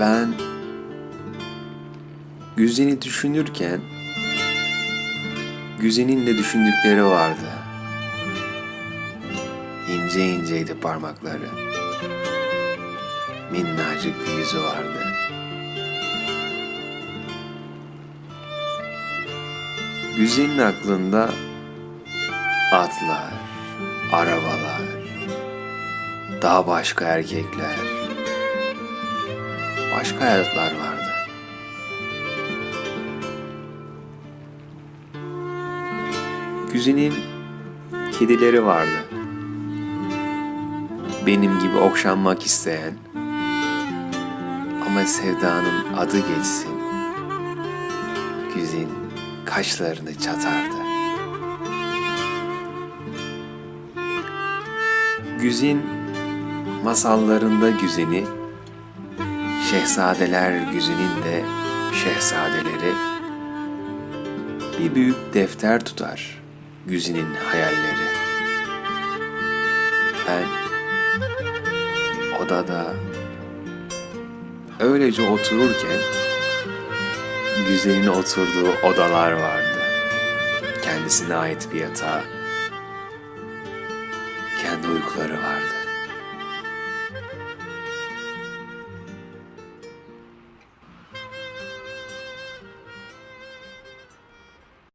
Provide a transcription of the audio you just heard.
Ben Güzen'i düşünürken Güzen'in de düşündükleri vardı. İnce inceydi parmakları. Minnacık bir yüzü vardı. Güzen'in aklında atlar, arabalar, daha başka erkekler, başka hayatlar vardı. Güzin'in kedileri vardı. Benim gibi okşanmak isteyen ama sevdanın adı geçsin. Güzin kaşlarını çatardı. Güzin masallarında güzeni, şehzadeler güzinin de şehzadeleri bir büyük defter tutar güzinin hayalleri. Ben odada öylece otururken güzelin oturduğu odalar vardı. Kendisine ait bir yatağı, kendi uykuları vardı.